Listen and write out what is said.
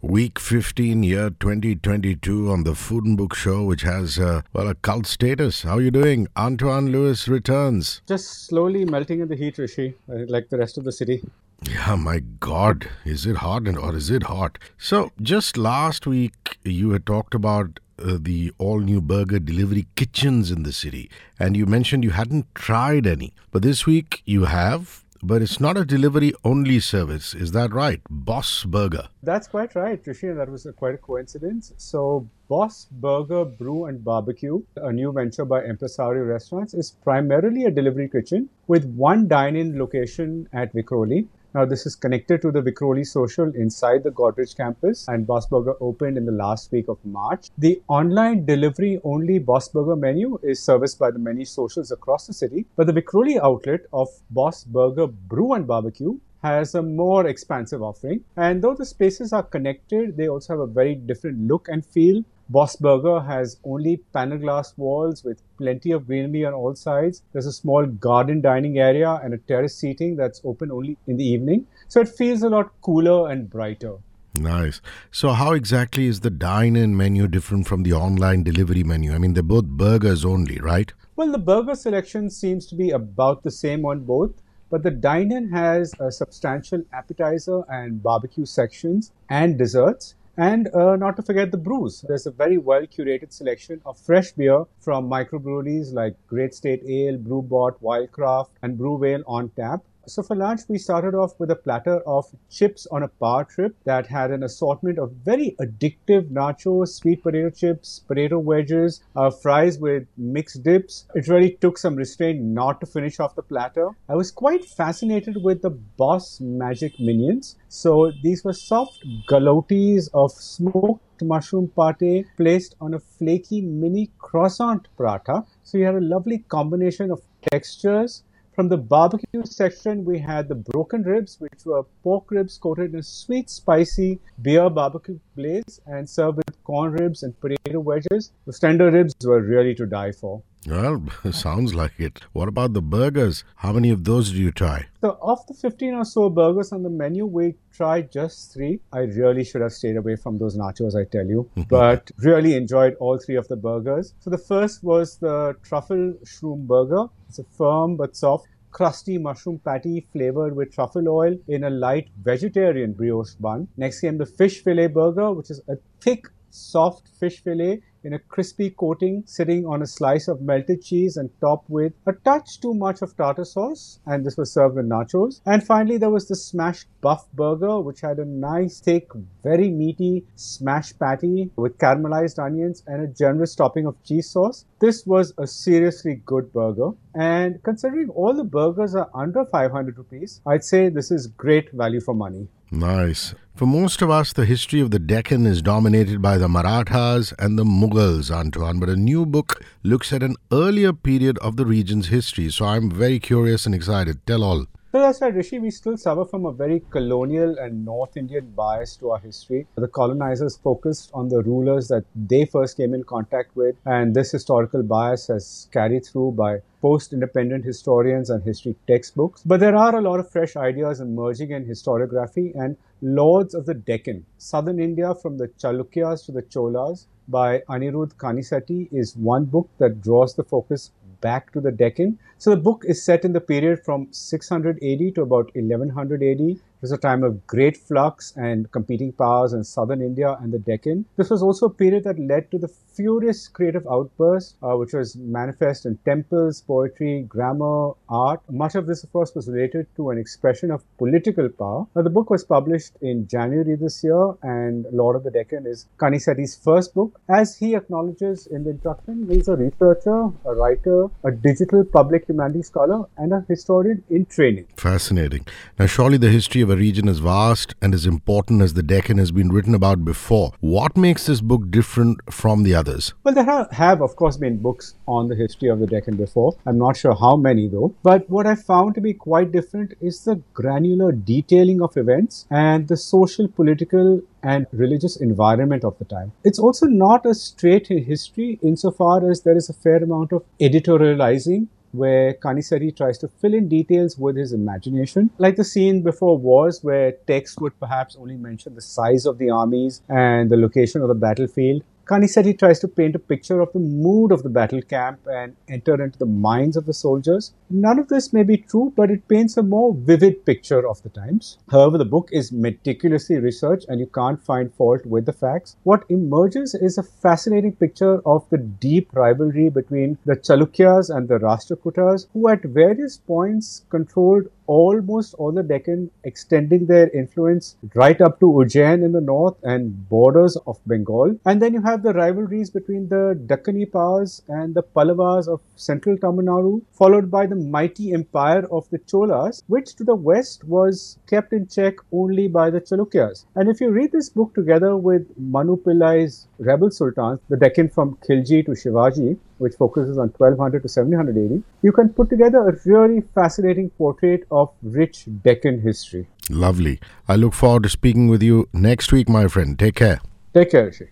Week 15, year 2022 on the Food and Book Show, which has, uh, well, a cult status. How are you doing? Antoine Lewis returns. Just slowly melting in the heat, Hrishi, uh, like the rest of the city. Yeah, my God. Is it hot and- or is it hot? So, just last week, you had talked about uh, the all new burger delivery kitchens in the city, and you mentioned you hadn't tried any. But this week, you have. But it's not a delivery only service. Is that right? Boss Burger. That's quite right, Hrishi, that was a, quite a coincidence. So, Boss Burger Brew and Barbecue, a new venture by Impresario Restaurants, is primarily a delivery kitchen with one dine-in location at Vikhroli. Now, this is connected to the Vikhroli Social inside the Godrej campus, and Boss Burger opened in the last week of March. The online delivery only Boss Burger menu is serviced by the many socials across the city, but the Vikhroli outlet of Boss Burger Brew and Barbecue has a more expansive offering. And though the spaces are connected, they also have a very different look and feel. Boss Burger has only panel glass walls with plenty of greenery on all sides. There's a small garden dining area and a terrace seating that's open only in the evening. So it feels a lot cooler and brighter. Nice. So, how exactly is the dine in menu different from the online delivery menu? I mean, they're both burgers only, right? Well, the burger selection seems to be about the same on both, but the dine in has a substantial appetizer and barbecue sections and desserts. And uh, not to forget the brews. There's a very well curated selection of fresh beer from microbreweries like Great State Ale, Brewbot, Wildcraft, and Brew Whale on tap. So for lunch, we started off with a platter of chips on a power trip that had an assortment of very addictive nachos, sweet potato chips, potato wedges, uh, fries with mixed dips. It really took some restraint not to finish off the platter. I was quite fascinated with the Boss Magic Minions. So these were soft galoutis of smoked mushroom pate placed on a flaky mini croissant paratha. So you had a lovely combination of textures from the barbecue section, we had the broken ribs, which were pork ribs coated in a sweet, spicy beer barbecue glaze and served with corn ribs and potato wedges. The tender ribs were really to die for. Well, sounds like it. What about the burgers? How many of those do you try? So, of the 15 or so burgers on the menu, we tried just three. I really should have stayed away from those nachos, I tell you, but really enjoyed all three of the burgers. So, the first was the truffle shroom burger. It's a firm but soft crusty mushroom patty flavored with truffle oil in a light vegetarian brioche bun. Next came the fish fillet burger, which is a thick, soft fish fillet in a crispy coating sitting on a slice of melted cheese and topped with a touch too much of tartar sauce and this was served with nachos. And finally there was the smashed buff burger which had a nice thick very meaty smashed patty with caramelized onions and a generous topping of cheese sauce. This was a seriously good burger. And considering all the burgers are under 500 rupees i'd say this is great value for money. Nice. For most of us, the history of the Deccan is dominated by the Marathas and the Mughals, Antoine, but a new book looks at an earlier period of the region's history. So I'm very curious and excited. Tell all. So that's right, Hrishi. We still suffer from a very colonial and North Indian bias to our history. The colonizers focused on the rulers that they first came in contact with, and this historical bias has carried through by post independent historians and history textbooks. But there are a lot of fresh ideas emerging in historiography and Lords of the Deccan. Southern India from the Chalukyas to the Cholas by Anirudh Kanisetti is one book that draws the focus back to the Deccan. So the book is set in the period from 600 AD to about 1100 AD. It was a time of great flux and competing powers in southern India and the Deccan. This was also a period that led to the furious creative outburst, uh, which was manifest in temples, poetry, grammar, art. Much of this, of course, was related to an expression of political power. Now, the book was published in January this year, and Lord of the Deccan is Kanisetti's first book. As he acknowledges in the introduction, he's a researcher, a writer, a digital public humanities scholar, and a historian in training. Fascinating. Now, surely the history of a region as vast and as important as the Deccan has been written about before. What makes this book different from the others? Well, there have, have, of course, been books on the history of the Deccan before. I'm not sure how many, though. But what I found to be quite different is the granular detailing of events and the social, political, and religious environment of the time. It's also not a straight history insofar as there is a fair amount of editorializing where Kanisetti tries to fill in details with his imagination, like the scene before wars where text would perhaps only mention the size of the armies and the location of the battlefield. Kanisetti tries to paint a picture of the mood of the battle camp and enter into the minds of the soldiers. None of this may be true, but it paints a more vivid picture of the times. However, the book is meticulously researched and you can't find fault with the facts. What emerges is a fascinating picture of the deep rivalry between the Chalukyas and the Rashtrakutas, who at various points controlled almost all the Deccan, extending their influence right up to Ujjain in the north and borders of Bengal. And then you have the rivalries between the Dakkani powers and the Pallavas of central Tamil Nadu, followed by the mighty empire of the Cholas, which to the west was kept in check only by the Chalukyas. And if you read this book together with Manu Pillai's Rebel Sultans, the Deccan from Khilji to Shivaji, which focuses on 1200 to 1700 AD, you can put together a really fascinating portrait of rich Deccan history. Lovely. I look forward to speaking with you next week, my friend. Take care. Take care, Hrishi.